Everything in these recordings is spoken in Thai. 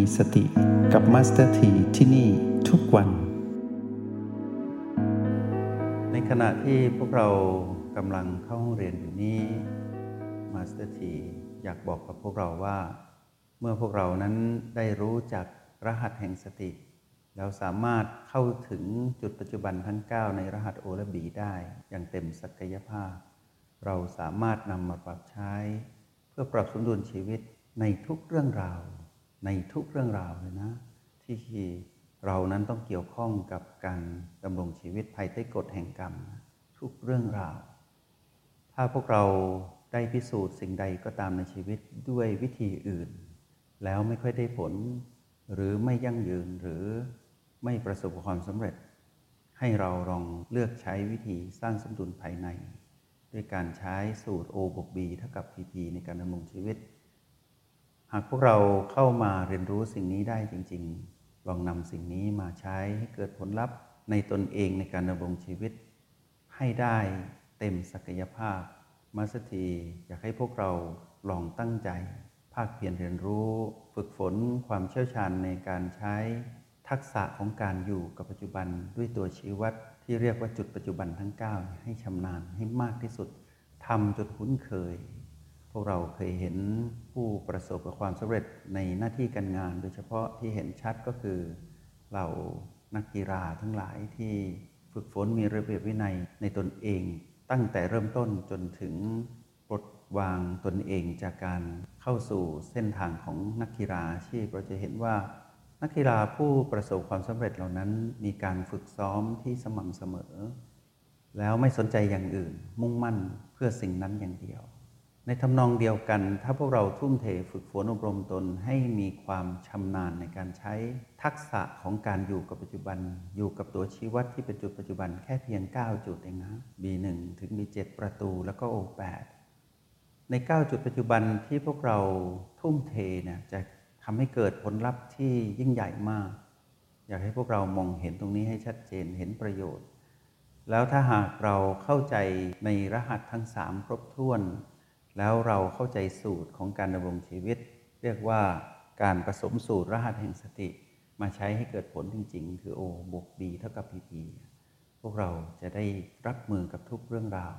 มีสติกับ Master T ที่นี่ทุกวัน ในขณะที่พวกเรากำลังเข้าห้องเรียนอยู่นี้ Master T อยากบอกกับพวกเราว่า เมื่อพวกเรานั้นได้รู้จักรหัสแห่งสติแล้วสามารถเข้าถึงจุดปัจจุบันทั้ง 9 ในรหัส O และ B ได้ อย่างเต็มศักยภาพ เราสามารถนำมาปรับใช้ เพื่อปรับสมดุลชีวิตในทุกเรื่องราว ในทุกเรื่องราวเลยนะ ที่เรานั้นต้องเกี่ยวข้องกับการดำรงชีวิตภายใต้กฎแห่งกรรม ทุกเรื่องราว ถ้าพวกเราได้พิสูจน์สิ่งใดก็ตามในชีวิตด้วยวิธีอื่น แล้วไม่ค่อยได้ผล หรือไม่ยั่งยืนหรือไม่ประสบความสำเร็จ ให้เราลองเลือกใช้วิธีสร้างสมดุลภายใน ด้วยการใช้สูตร O บวก B เท่ากับ PP ในการดำรงชีวิต หากพวกเราเข้ามาเรียนรู้สิ่งนี้ได้จริง ๆ ลองนำสิ่งนี้มาใช้ให้เกิดผลลัพธ์ในตนเองในการดำรงชีวิต ให้ได้เต็มศักยภาพ มาสถีอยากให้พวกเราลองตั้งใจ ภาคเพียรเรียนรู้ ฝึกฝนความเชี่ยวชาญในการใช้ ทักษะของการอยู่กับปัจจุบันด้วยตัวชี้วัดที่เรียกว่าจุดปัจจุบันทั้ง 9 ให้ชำนาญให้มากที่สุดทำจนคุ้นเคย พวกเราเคยเห็นผู้ประสบกับความสำเร็จในหน้าที่การงาน โดยเฉพาะที่เห็นชัดก็คือเรานักกีฬาทั้งหลายที่ฝึกฝนมีระเบียบวินัยในตนเอง ตั้งแต่เริ่มต้นจนถึงปลดวางตนเองจากการเข้าสู่เส้นทางของนักกีฬาอาชีพเราจะเห็นว่า นักกีฬาผู้ประสบความสำเร็จเหล่านั้นมีการฝึกซ้อมที่สม่ำเสมอ แล้วไม่สนใจอย่างอื่นมุ่งมั่นเพื่อสิ่งนั้นอย่างเดียว ในทำนองเดียวกัน ถ้าพวกเราทุ่มเทฝึกฝนอบรมตนให้มีความชำนาญในการใช้ทักษะของการอยู่กับปัจจุบัน อยู่กับตัวชี้วัดที่เป็นจุดปัจจุบันแค่เพียง 9 จุดเองนะ B1 ถึง B7 ประตูแล้วก็ O8 ใน 9 จุดปัจจุบันที่พวกเราทุ่มเทเนี่ยจะทำให้เกิดผลลัพธ์ที่ยิ่งใหญ่มาก อยากให้พวกเรามองเห็นตรงนี้ให้ชัดเจนเห็นประโยชน์ แล้วถ้าหากเราเข้าใจในรหัสทั้ง 3 ครบถ้วน แล้วเราเข้าใจสูตรของการดำรงชีวิต เรียกว่าการผสมสูตรรหัสแห่งสติ มาใช้ให้เกิดผลจริง ๆ คือ O บวก B เท่ากับ PP พวกเราจะได้รับมือกับทุกเรื่องราว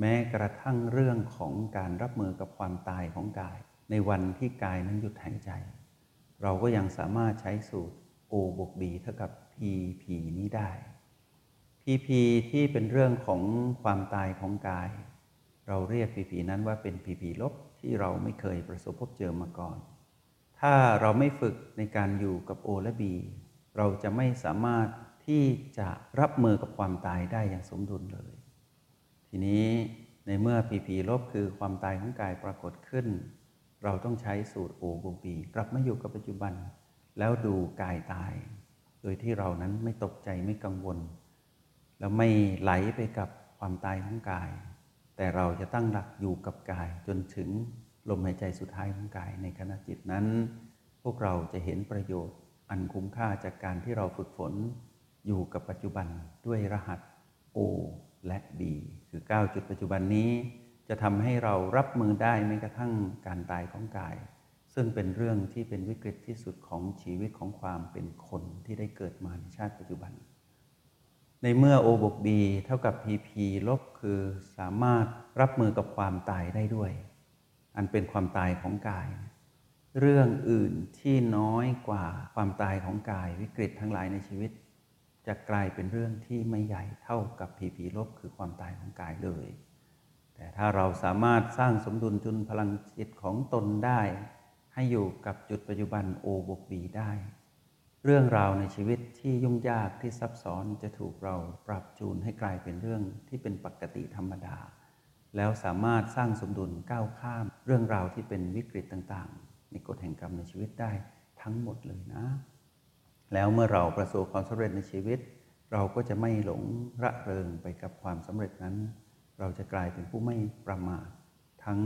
แม้กระทั่งเรื่องของการรับมือกับความตายของกาย ในวันที่กายนั้นหยุดหายใจ เราก็ยังสามารถใช้สูตร O บวก B เท่ากับ PP นี้ได้ PP ที่เป็นเรื่องของความตายของกาย เราเรียก PP นั้นว่าเป็น PP ลบที่เราไม่เคยประสบพบเจอมาก่อน ถ้าเราไม่ฝึกในการอยู่กับ O และ B เราจะไม่สามารถที่จะรับมือกับความตายได้อย่างสมดุลเลย ทีนี้ในเมื่อ PP ลบคือความตายของกายปรากฏขึ้น เราต้องใช้สูตร O บวก B กลับมาอยู่กับปัจจุบัน แล้วดูกายตาย โดยที่เรานั้นไม่ตกใจไม่กังวล แล้วไม่ไหลไปกับความตายของกาย แต่เราจะตั้งหลักอยู่กับกายจนถึงลมหายใจสุดท้ายของกายในขณะจิตนั้น พวกเราจะเห็นประโยชน์อันคุ้มค่าจากการที่เราฝึกฝนอยู่กับปัจจุบันด้วยรหัส O และ B คือ 9 จุดปัจจุบันนี้ จะทำให้เรารับมือได้แม้กระทั่งการตายของกาย ซึ่งเป็นเรื่องที่เป็นวิกฤตที่สุดของชีวิตของความเป็นคนที่ได้เกิดมาในชาติปัจจุบัน ในเมื่อ O บวก B เท่ากับ PP ลบคือสามารถรับมือกับความตายได้ด้วย อันเป็นความตายของกาย เรื่องอื่นที่น้อยกว่าความตายของกายวิกฤตทั้งหลายในชีวิต จะกลายเป็นเรื่องที่ไม่ใหญ่เท่ากับ PP ลบคือความตายของกายเลย แต่ถ้าเราสามารถสร้างสมดุลจุนพลังจิตของตนได้ ให้อยู่กับจุดปัจจุบัน O บวก B ได้ เรื่องราวในชีวิตที่ยุ่งยากที่ซับซ้อนจะถูกเราปรับจูนให้กลายเป็นเรื่องที่เป็นปกติธรรมดา แล้วสามารถสร้างสมดุลก้าวข้าม เรื่องราวที่เป็นวิกฤตต่างๆ ในกฎแห่งกรรมในชีวิตได้ทั้งหมดเลยนะ แล้วเมื่อเราประสบความสำเร็จในชีวิต เราก็จะไม่หลงระเริงไปกับความสำเร็จนั้น เราจะกลายเป็นผู้ไม่ประมาททั้ง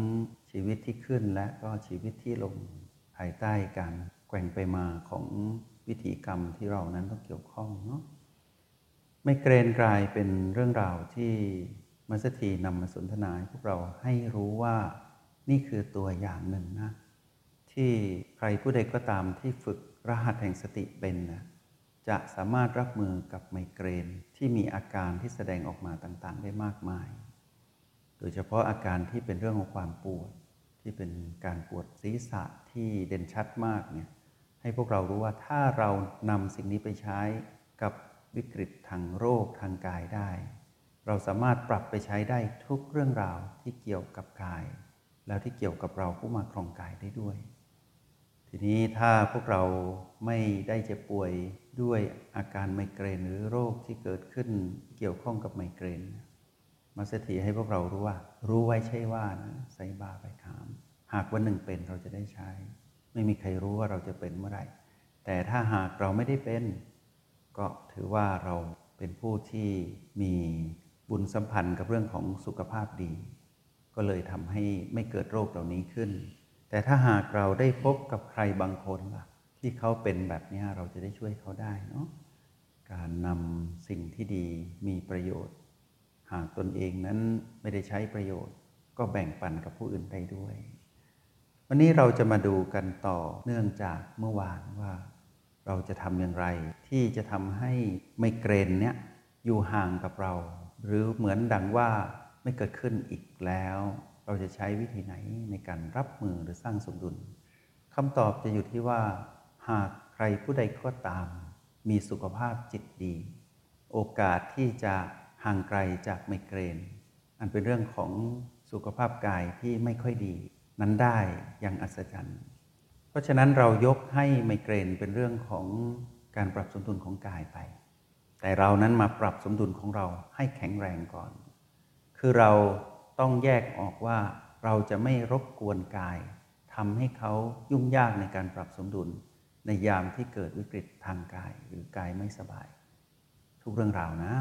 ชีวิตที่ขึ้นและก็ชีวิตที่ลงภายใต้การแกว่งไปมาของ วิถีกรรมที่เรานั้นต้องเกี่ยวข้องเนาะไม่เกรงกลายเป็นเรื่องราวที่มัสถีนำมาสนทนาให้พวกเราให้รู้ว่านี่คือตัวอย่างหนึ่งนะทที่ใครผู้ใดก็ตามที่ฝึกรหัสแห่งสติเป็นนะจะสามารถรับมือกับไมเกรนที่มีอาการที่แสดงออกมาต่างๆ ได้มากมาย โดยเฉพาะอาการที่เป็นเรื่องของความปวด ที่เป็นการปวดศีรษะที่เด่นชัดมากเนี่ย ให้พวกเรารู้ว่าถ้าเรานำสิ่งนี้ไปใช้กับวิกฤตทางโรคทางกายได้ เราสามารถปรับไปใช้ได้ทุกเรื่องราวที่เกี่ยวกับกาย แล้วที่เกี่ยวกับเราผู้มาครองกายได้ด้วย ทีนี้ถ้าพวกเราไม่ได้เจ็บป่วยด้วยอาการไมเกรนหรือโรคที่เกิดขึ้นเกี่ยวข้องกับไมเกรนมาสถีให้พวกเรารู้ว่า รู้ไว้ใช่ว่านะใส่บาไปถาม หากวันหนึ่งเป็นเราจะได้ใช้ ไม่มีใครรู้ว่าเราจะเป็นเมื่อไหร่ แต่ถ้าหากเราไม่ได้เป็น ก็ถือว่าเราเป็นผู้ที่มีบุญสัมพันธ์กับเรื่องของสุขภาพดี ก็เลยทำให้ไม่เกิดโรคเหล่านี้ขึ้น แต่ถ้าหากเราได้พบกับใครบางคนล่ะ ที่เขาเป็นแบบนี้เราจะได้ช่วยเขาได้เนาะการนำสิ่งที่ดีมีประโยชน์ หากตนเองนั้นไม่ได้ใช้ประโยชน์ ก็แบ่งปันกับผู้อื่นได้ด้วย วันนี้เราจะมาดูกันต่อเนื่องจากเมื่อวานว่า เราจะทำอย่างไร ที่จะทำให้ไมเกรนเนี้ยอยู่ห่างกับเรา หรือเหมือนดังว่าไม่เกิดขึ้นอีกแล้ว เราจะใช้วิธีไหนในการรับมือหรือสร้างสมดุลคำตอบจะอยู่ที่ว่า หากใครผู้ใดก็ตาม มีสุขภาพจิตดี โอกาสที่จะห่างไกลจากไมเกรน อันเป็นเรื่องของสุขภาพกายที่ไม่ค่อยดี นั้นได้อย่างอัศจรรย์ เพราะฉะนั้นเรายกให้ไมเกรนเป็นเรื่องของการปรับสมดุลของกายไป แต่เรานั้นมาปรับสมดุลของเราให้แข็งแรงก่อน คือเราต้องแยกออกว่าเราจะไม่รบกวนกายทำให้เขายุ่งยากในการปรับสมดุล ในยามที่เกิดวิกฤตทางกายหรือกายไม่สบาย ทุกเรื่องราวนะ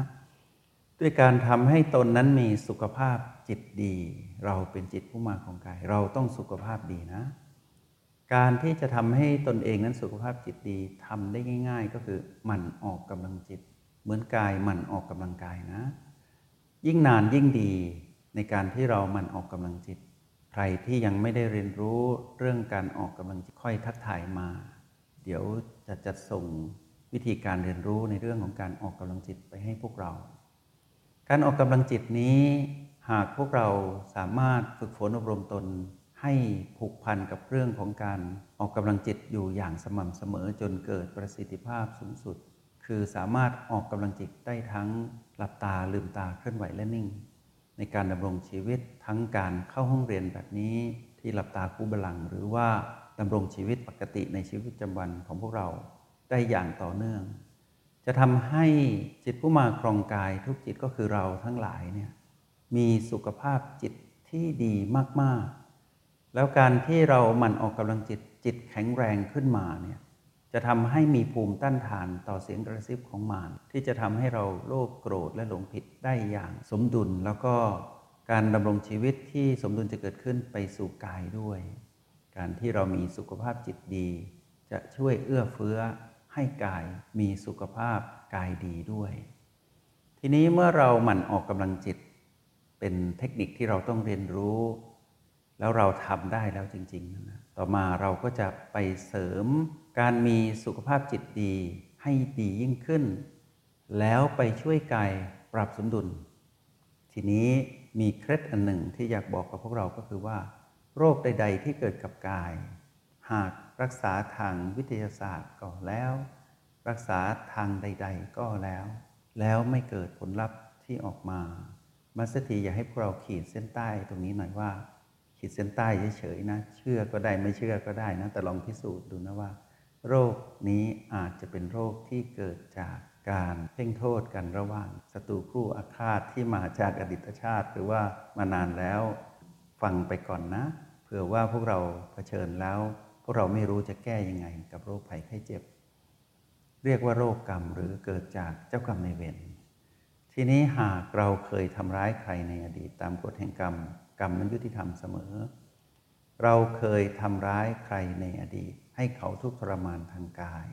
ด้วยการทำให้ตนนั้นมีสุขภาพจิตดี เราเป็นจิตผู้มาของกาย เราต้องสุขภาพดีนะ การที่จะทำให้ตนเองนั้นสุขภาพจิตดีทำได้ง่าย ๆ ก็คือหมั่นออกกำลังจิต เหมือนกายหมั่นออกกำลังกายนะ ยิ่งนานยิ่งดีในการที่เราหมั่นออกกำลังจิต ใครที่ยังไม่ได้เรียนรู้เรื่องการออกกำลังจิตค่อยทักทายมา เดี๋ยวจะจัดส่งวิธีการเรียนรู้ในเรื่องของการออกกำลังจิตไปให้พวกเรา การออกกำลังจิตนี้หากพวกเราสามารถฝึกฝนอบรมตนให้ผูกพันกับเรื่องของการออกกำลังจิตอยู่อย่างสม่ำเสมอจนเกิดประสิทธิภาพสูงสุด คือสามารถออกกำลังจิตได้ทั้งหลับตาลืมตาเคลื่อนไหวและนิ่ง ในการดำรงชีวิตทั้งการเข้าห้องเรียนแบบนี้ที่หลับตาคู่บลัง หรือว่าดำรงชีวิตปกติในชีวิตประจำวันของพวกเราได้อย่างต่อเนื่อง จะทำให้จิตผู้มาครองกายทุกจิตก็คือเราทั้งหลายเนี่ยมีสุขภาพจิตที่ดีมากๆ แล้วการที่เราหมั่นออกกำลังจิตจิตแข็งแรงขึ้นมาเนี่ยจะทำให้มีภูมิต้านทานต่อเสียงกระซิบของมารที่จะทำให้เราโลภโกรธและหลงผิดได้อย่างสมดุล แล้วก็การดำรงชีวิตที่สมดุลจะเกิดขึ้นไปสู่กายด้วย การที่เรามีสุขภาพจิตดี จะช่วยเอื้อเฟื้อ ให้กายมีสุขภาพกายดีด้วย ทีนี้เมื่อเราหมั่นออกกำลังจิต เป็นเทคนิคที่เราต้องเรียนรู้ แล้วเราทำได้แล้วจริงๆนะต่อมาเราก็จะไปเสริมการมีสุขภาพจิตดีให้ดียิ่งขึ้น แล้วไปช่วยกายปรับสมดุล ทีนี้มีเคล็ดอันหนึ่งที่อยากบอกกับพวกเราก็คือว่า โรคใด ๆ ที่เกิดกับกาย หากรักษาทางวิทยาศาสตร์ก็แล้ว รักษาทางใด ๆ ก็แล้ว แล้วไม่เกิดผลลัพธ์ที่ออกมามาสถีอยากให้พวกเราขีดเส้นใต้ตรงนี้หน่อยว่า ขีดเส้นใต้เฉยๆนะ เชื่อก็ได้ไม่เชื่อก็ได้นะ แต่ลองพิสูจน์ดูนะว่า โรคนี้อาจจะเป็นโรคที่เกิดจากการเพ่งโทษกันระหว่างศัตรูคู่อาฆาตที่มาจากอดีตชาติ หรือว่ามานานแล้ว ฟังไปก่อนนะ เผื่อว่าพวกเราเผชิญแล้ว พวกเราไม่รู้จะแก้ยังไงกับโรคภัยไข้เจ็บ เรียกว่าโรคกรรมหรือเกิดจากเจ้ากรรมในเวรทีนี้หากเราเคยทำร้ายใครในอดีตตามกฎแห่งกรรม กรรมนั้นยุติธรรมเสมอ เราเคยทำร้ายใครในอดีต ให้เขาทุกข์ทรมานทางกาย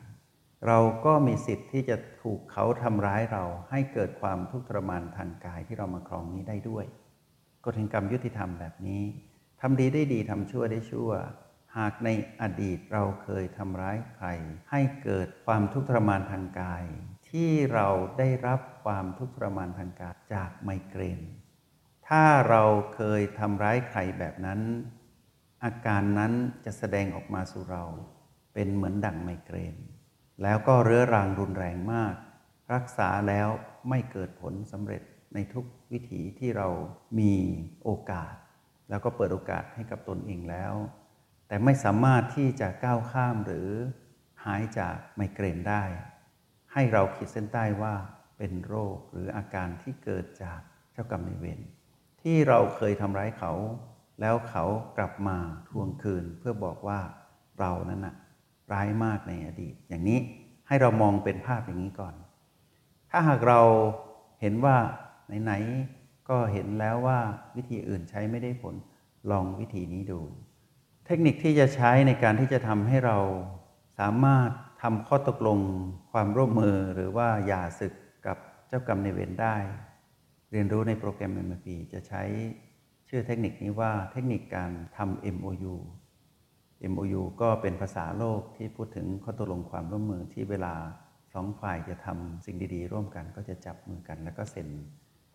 เราก็มีสิทธิ์ที่จะถูกเขาทำร้ายเราให้เกิดความทุกข์ทรมานทางกายที่เรามาครองนี้ได้ด้วย กฎแห่งกรรมยุติธรรมแบบนี้ทำดีได้ดีทำชั่วได้ชั่ว หากในอดีตเราเคยทำร้ายใคร ให้เกิดความทุกข์ทรมานทางกาย ที่เราได้รับความทุกข์ทรมานทางกายจากไมเกรน ถ้าเราเคยทำร้ายใครแบบนั้น อาการนั้นจะแสดงออกมาสู่เรา เป็นเหมือนดั่งไมเกรน แล้วก็เรื้อรังรุนแรงมาก รักษาแล้วไม่เกิดผลสำเร็จในทุกวิถีที่เรามีโอกาส แล้วก็เปิดโอกาสให้กับตนเองแล้ว แต่ไม่สามารถที่จะก้าวข้ามหรือหายจากไมเกรนได้ ให้เราขีดเส้นใต้ว่าเป็นโรคหรืออาการที่เกิดจากเจ้ากรรมนายเวรที่เราเคยทำร้ายเขา แล้วเขากลับมาทวงคืนเพื่อบอกว่าเรานั้นนะร้ายมากในอดีต อย่างนี้ให้เรามองเป็นภาพอย่างนี้ก่อน ถ้าหากเราเห็นว่าไหนๆก็เห็นแล้วว่าวิธีอื่นใช้ไม่ได้ผลลองวิธีนี้ดู เทคนิคที่จะใช้ในการที่จะทำให้เราสามารถทำข้อตกลง ความร่วมมือหรือว่าอย่าศึกกับเจ้ากรรมในเวรได้ เรียนรู้ในโปรแกรม MMP จะใช้ชื่อเทคนิคนี้ว่าเทคนิคการทำ MOU MOU ก็เป็นภาษาโลกที่พูดถึงข้อตกลงความร่วมมือที่เวลาสองฝ่ายจะทำสิ่งดีๆ ร่วมกันก็จะจับมือกัน แล้วก็เซ็น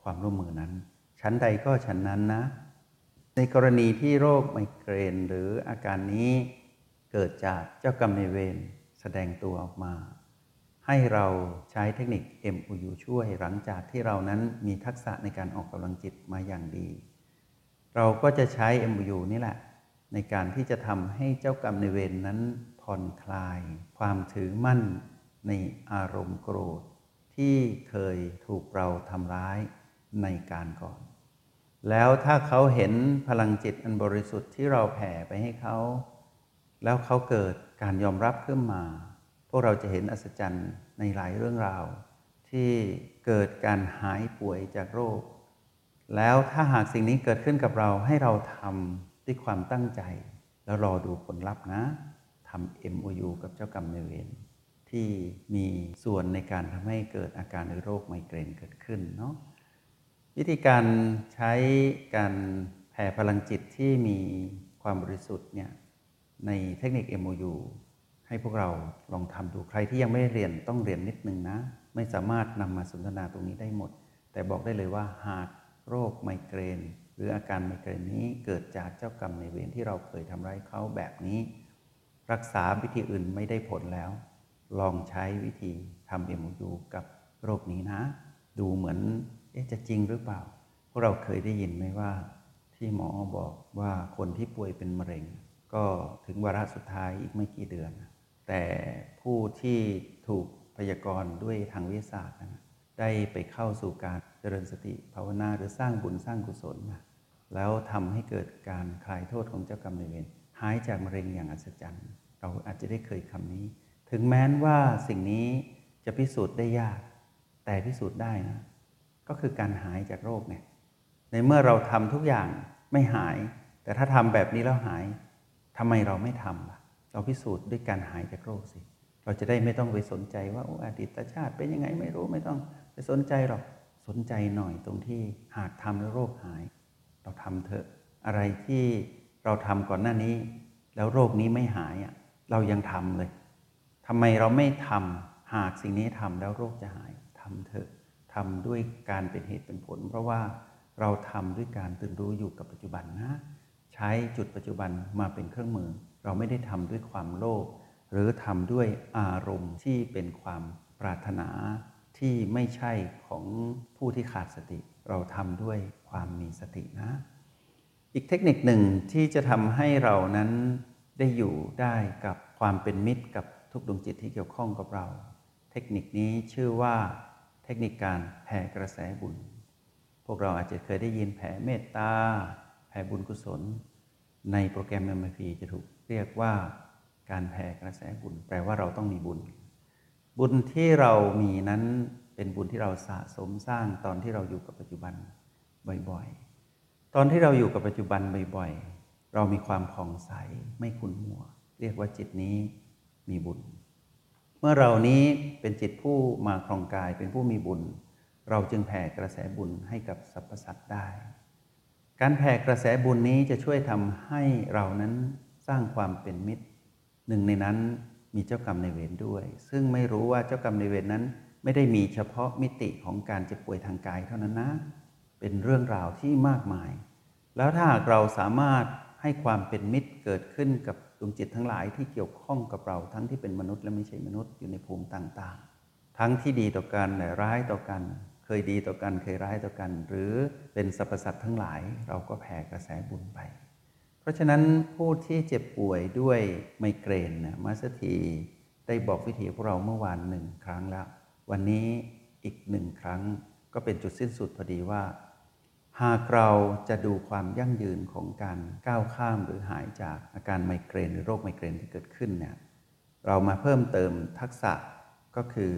ความร่วมมือนั้น ชั้นใดก็ชั้นนั้นนะ ในกรณีที่โรคไมเกรนหรืออาการนี้เกิดจากเจ้ากรรมในเวรแสดงตัวออกมา ให้เราใช้เทคนิค MOU ช่วยหลังจากที่เรานั้นมีทักษะในการออกกำลังจิตมาอย่างดี เราก็จะใช้ MOU นี่แหละ ในการที่จะทำให้เจ้ากรรมในเวรนนั้นผ่อนคลาย ความถือมั่นในอารมณ์โกรธ ที่เคยถูกเราทำร้ายในการก่อน แล้วถ้าเขาเห็นพลังจิตอันบริสุทธิ์ที่เราแผ่ไปให้เขา แล้วเขาเกิดการยอมรับขึ้นมา พวกเราจะเห็นอัศจรรย์ในหลายเรื่องราว ที่เกิดการหายป่วยจากโรค แล้วถ้าหากสิ่งนี้เกิดขึ้นกับเราให้เราทำด้วยความตั้งใจ แล้วรอดูผลลัพธ์นะทำ MOU กับเจ้ากรรมนายเวรที่มีส่วนในการทำให้เกิดอาการหรือโรคไมเกรนเกิดขึ้นเนาะ วิธีการใช้การแผ่พลังจิตที่มีความบริสุทธิ์เนี่ยในเทคนิค MOU ให้พวกเราลองทำดูใครที่ยังไม่ได้เรียนต้องเรียนนิดนึงนะ ไม่สามารถนำมาสนทนาตรงนี้ได้หมด แต่บอกได้เลยว่าหากโรคไมเกรน หรืออาการไมเกรนนี้เกิดจากเจ้ากรรมในเวรที่เราเคยทำร้ายเขาแบบนี้ รักษาวิธีอื่นไม่ได้ผลแล้ว ลองใช้วิธีทำ MOU กับโรคนี้นะ ดูเหมือน จะจริงหรือเปล่า พวกเราเคยได้ยินไหมว่า ที่หมอบอกว่าคนที่ป่วยเป็นมะเร็ง ก็ถึงวาระสุดท้ายอีกไม่กี่เดือน แต่ผู้ที่ถูกพยากรณ์ด้วยทางวิทยาศาสตร์นะได้ไปเข้าสู่การเจริญสติภาวนาหรือสร้างบุญสร้างกุศลนะแล้วทำให้เกิดการคลายโทษของเจ้ากรรมนายเวรหายจากมะเร็งอย่างอัศจรรย์ เราอาจจะได้เคยคำนี้ ถึงแม้นว่าสิ่งนี้จะพิสูจน์ได้ยาก แต่พิสูจน์ได้นะ ก็คือการหายจากโรคเนี่ยในเมื่อเราทำทุกอย่างไม่หาย แต่ถ้าทำแบบนี้แล้วหายทำไมเราไม่ทำล่ะเราพิสูจน์ด้วยการหายจากโรคสิ เราจะได้ไม่ต้องไปสนใจว่าอดีตชาติเป็นยังไงไม่รู้ไม่ต้องไปสนใจหรอกสนใจหน่อยตรงที่หากทำแล้วโรคหาย เราทำเถอะอะไรที่เราทำก่อนหน้านี้ แล้วโรคนี้ไม่หายอะเรายังทำเลยทำไมเราไม่ทำหากสิ่งนี้ทำแล้วโรคจะหายทำเถอะ ทำด้วยการเป็นเหตุเป็นผล เพราะว่าเราทำด้วยการตื่นรู้อยู่กับปัจจุบันนะ ใช้จุดปัจจุบันมาเป็นเครื่องมือ เราไม่ได้ทำด้วยความโลภหรือทำด้วยอารมณ์ที่เป็นความปรารถนาที่ไม่ใช่ของผู้ที่ขาดสติ เราทำด้วยความมีสตินะ อีกเทคนิคหนึ่งที่จะทำให้เรานั้นได้อยู่ได้กับความเป็นมิตรกับทุกดวงจิตที่เกี่ยวข้องกับเรา เทคนิคนี้ชื่อว่า เทคนิคการแผ่กระแสบุญ พวกเราอาจจะเคยได้ยินแผ่เมตตา แผ่บุญกุศล ในโปรแกรม MMP จะถูกเรียกว่าการแผ่กระแสบุญ แปลว่าเราต้องมีบุญ บุญที่เรามีนั้นเป็นบุญที่เราสะสมสร้างตอนที่เราอยู่กับปัจจุบันบ่อยๆ ตอนที่เราอยู่กับปัจจุบันบ่อยๆ เรามีความผ่องใสไม่ขุ่นมัว เรียกว่าจิตนี้มีบุญ เมื่อเรานี้เป็นจิตผู้มาครองกายเป็นผู้มีบุญ เราจึงแผ่กระแสบุญให้กับสรรพสัตว์ได้ การแผ่กระแสบุญนี้จะช่วยทำให้เรานั้นสร้างความเป็นมิตร หนึ่งในนั้นมีเจ้ากรรมในเวรด้วย ซึ่งไม่รู้ว่าเจ้ากรรมในเวรนั้น ไม่ได้มีเฉพาะมิติของการเจ็บป่วยทางกายเท่านั้นนะ เป็นเรื่องราวที่มากมาย แล้วถ้าหากเราสามารถ ให้ความเป็นมิตรเกิดขึ้นกับดวงจิตทั้งหลายที่เกี่ยวข้องกับเราทั้งที่เป็นมนุษย์และไม่ใช่มนุษย์อยู่ในภูมิต่าง ๆ ทั้งที่ดีต่อกันและร้ายต่อกัน เคยดีต่อกันเคยร้ายต่อกัน หรือเป็นสรรพสัตว์ทั้งหลายเราก็แผ่กระแสบุญไป เพราะฉะนั้นผู้ที่เจ็บป่วยด้วยไมเกรนนะมาสถีได้บอกวิธีพวกเราเมื่อวานหนึ่งครั้งแล้ว วันนี้อีกหนึ่งครั้งก็เป็นจุดสิ้นสุดพอดีว่า หากเราจะดูความยั่งยืนของการก้าวข้ามหรือหายจากอาการไมเกรนหรือโรคไมเกรนที่เกิดขึ้นเนี่ยเรามาเพิ่มเติมทักษะก็คือ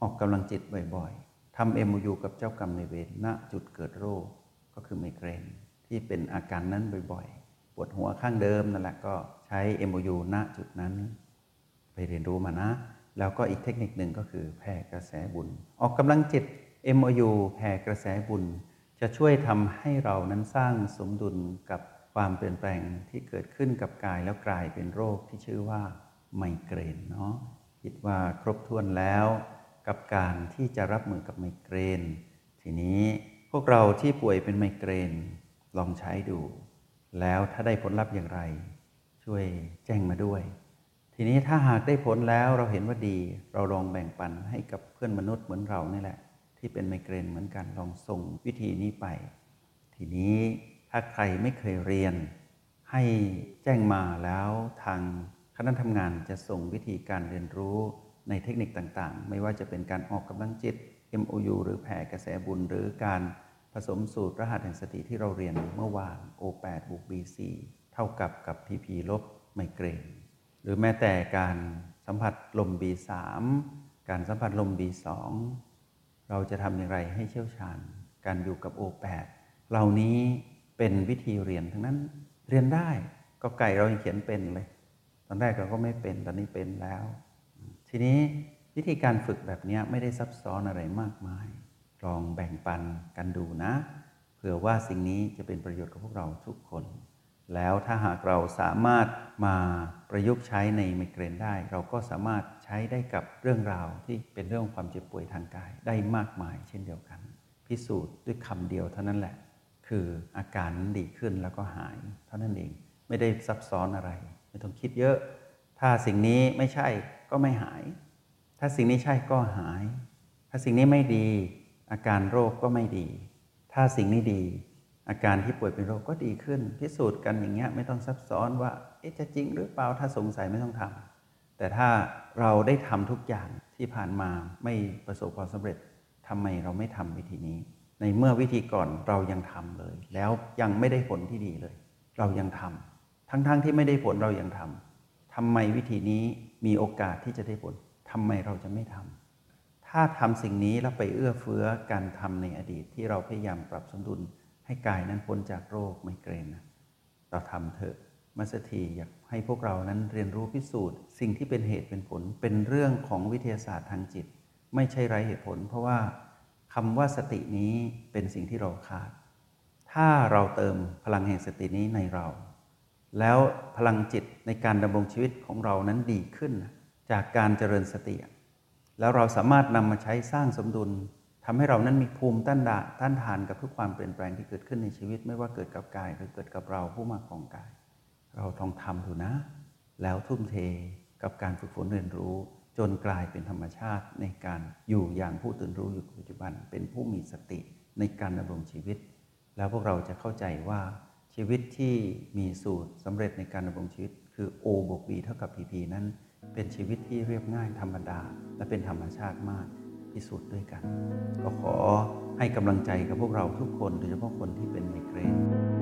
ออกกำลังจิตบ่อยๆทำเอ็มยูกับเจ้ากรรมในเวรณจุดเกิดโรคก็คือไมเกรนที่เป็นอาการนั้นบ่อยๆ ปวดหัวข้างเดิมนั่นแหละก็ใช้เอ็มยูณจุดนั้น ไปเรียนรู้มานะ แล้วก็อีกเทคนิคหนึ่งก็คือแผ่กระแสบุญ ออกกำลังจิต MOU แผ่กระแสบุญ จะช่วยทำให้เรานั้นสร้างสมดุลกับความเปลี่ยนแปลงที่เกิดขึ้นกับกายแล้วกลายเป็นโรคที่ชื่อว่าไมเกรนเนาะคิดว่าครบถ้วนแล้วกับการที่จะรับมือกับไมเกรน ทีนี้พวกเราที่ป่วยเป็นไมเกรนลองใช้ดู แล้วถ้าได้ผลลัพธ์อย่างไร ช่วยแจ้งมาด้วย ทีนี้ถ้าหากได้ผลแล้วเราเห็นว่าดี เราลองแบ่งปันให้กับเพื่อนมนุษย์เหมือนเรานี่แหละ ที่เป็นไมเกรนเหมือนกันลองส่งวิธีนี้ไป ทีนี้ถ้าใครไม่เคยเรียน ให้แจ้งมาแล้วทางคณะทำงานจะส่งวิธีการเรียนรู้ในเทคนิคต่างๆ ไม่ว่าจะเป็นการออกกำลังจิต MOU หรือแผ่กระแสบุญ หรือการผสมสูตรรหัสแห่งสติที่เราเรียนเมื่อวาน O8 บวก B4 เท่ากับกับ PP ลบไมเกรน หรือแม้แต่การสัมผัสลม B3 การสัมผัสลม B2 เราจะทำอย่างไรให้เชี่ยวชาญ การอยู่กับโอแปดเหล่านี้เป็นวิธีเรียนทั้งนั้นเรียนได้ก็ไก่เรายังเขียนเป็นเลย ตอนแรกเราก็ไม่เป็นตอนนี้เป็นแล้ว ทีนี้วิธีการฝึกแบบนี้ไม่ได้ซับซ้อนอะไรมากมาย ลองแบ่งปันกันดูนะเผื่อว่าสิ่งนี้จะเป็นประโยชน์กับพวกเราทุกคน แล้วถ้าหากเราสามารถมาประยุกต์ใช้ในไมเกรนได้ เราก็สามารถ ช้ได้กับเรื่องราวที่เป็นเรื่องความเจ็บป่วยทางกายได้มากมาย เช่นเดียวกัน พิสูจน์ด้วยคำเดียวเท่านั้นแหละ คืออาการดีขึ้นแล้วก็หาย เท่านั้นเองไม่ได้ซับซ้อนอะไร ไม่ต้องคิดเยอะ ถ้าสิ่งนี้ไม่ใช่ก็ไม่หาย ถ้าสิ่งนี้ใช่ก็หาย ถ้าสิ่งนี้ไม่ดี อาการโรคก็ไม่ดี ถ้าสิ่งนี้ดีอาการที่ป่วยเป็นโรคก็ดีขึ้น พิสูจน์กันอย่างเงี้ยไม่ต้องซับซ้อนว่าจะจริงหรือเปล่าถ้าสงสัยไม่ต้องทำ แต่ถ้าเราได้ทำทุกอย่างที่ผ่านมาไม่ประสบความสำเร็จทำไมเราไม่ทำวิธีนี้ ในเมื่อวิธีก่อนเรายังทำเลย แล้วยังไม่ได้ผลที่ดีเลย เรายังทำทั้งๆทที่ไม่ได้ผลเรายังทำทำไมวิธีนี้มีโอกาสที่จะได้ผลทำไมเราจะไม่ทำถ้าทำสิ่งนี้แล้วไปเอื้อเฟื้อการทำในอดีตที่เราพยายามปรับสมดุลให้กายนั้นพ้นจากโรคไมเกรนนะเราทำเถอะ มาสถีอยากให้พวกเรานั้นเรียนรู้พิสูจน์ สิ่งที่เป็นเหตุเป็นผลเป็นเรื่องของวิทยาศาสตร์ทางจิต ไม่ใช่ไร้เหตุผล เพราะว่าคำว่าสตินี้เป็นสิ่งที่เราขาด ถ้าเราเติมพลังแห่งสตินี้ในเรา แล้วพลังจิตในการดำรงชีวิตของเรานั้นดีขึ้น จากการเจริญสติ แล้วเราสามารถนำมาใช้สร้างสมดุลทำให้เรานั้นมีภูมิต้านดาต้านทานกับทุกความเปลี่ยนแปลงที่เกิดขึ้นในชีวิต ไม่ว่าเกิดกับกายหรือเกิดกับเราผู้มาของกาย เราต้องทำถูนะ แล้วทุ่มเทกับการฝึกฝนเรียนรู้ จนกลายเป็นธรรมชาติในการอยู่อย่างผู้ตื่นรู้อยู่ปัจจุบัน เป็นผู้มีสติในการดำรงชีวิต แล้วพวกเราจะเข้าใจว่าชีวิตที่มีสูตรสำเร็จในการดำรงชีวิต คือ O บวก B เท่ากับ PP นั้น เป็นชีวิตที่เรียบง่ายธรรมดา และเป็นธรรมชาติมากพิสูจน์ด้วยกัน ก็ขอให้กำลังใจกับพวกเราทุกคนโดยเฉพาะคนที่เป็นไมเกรน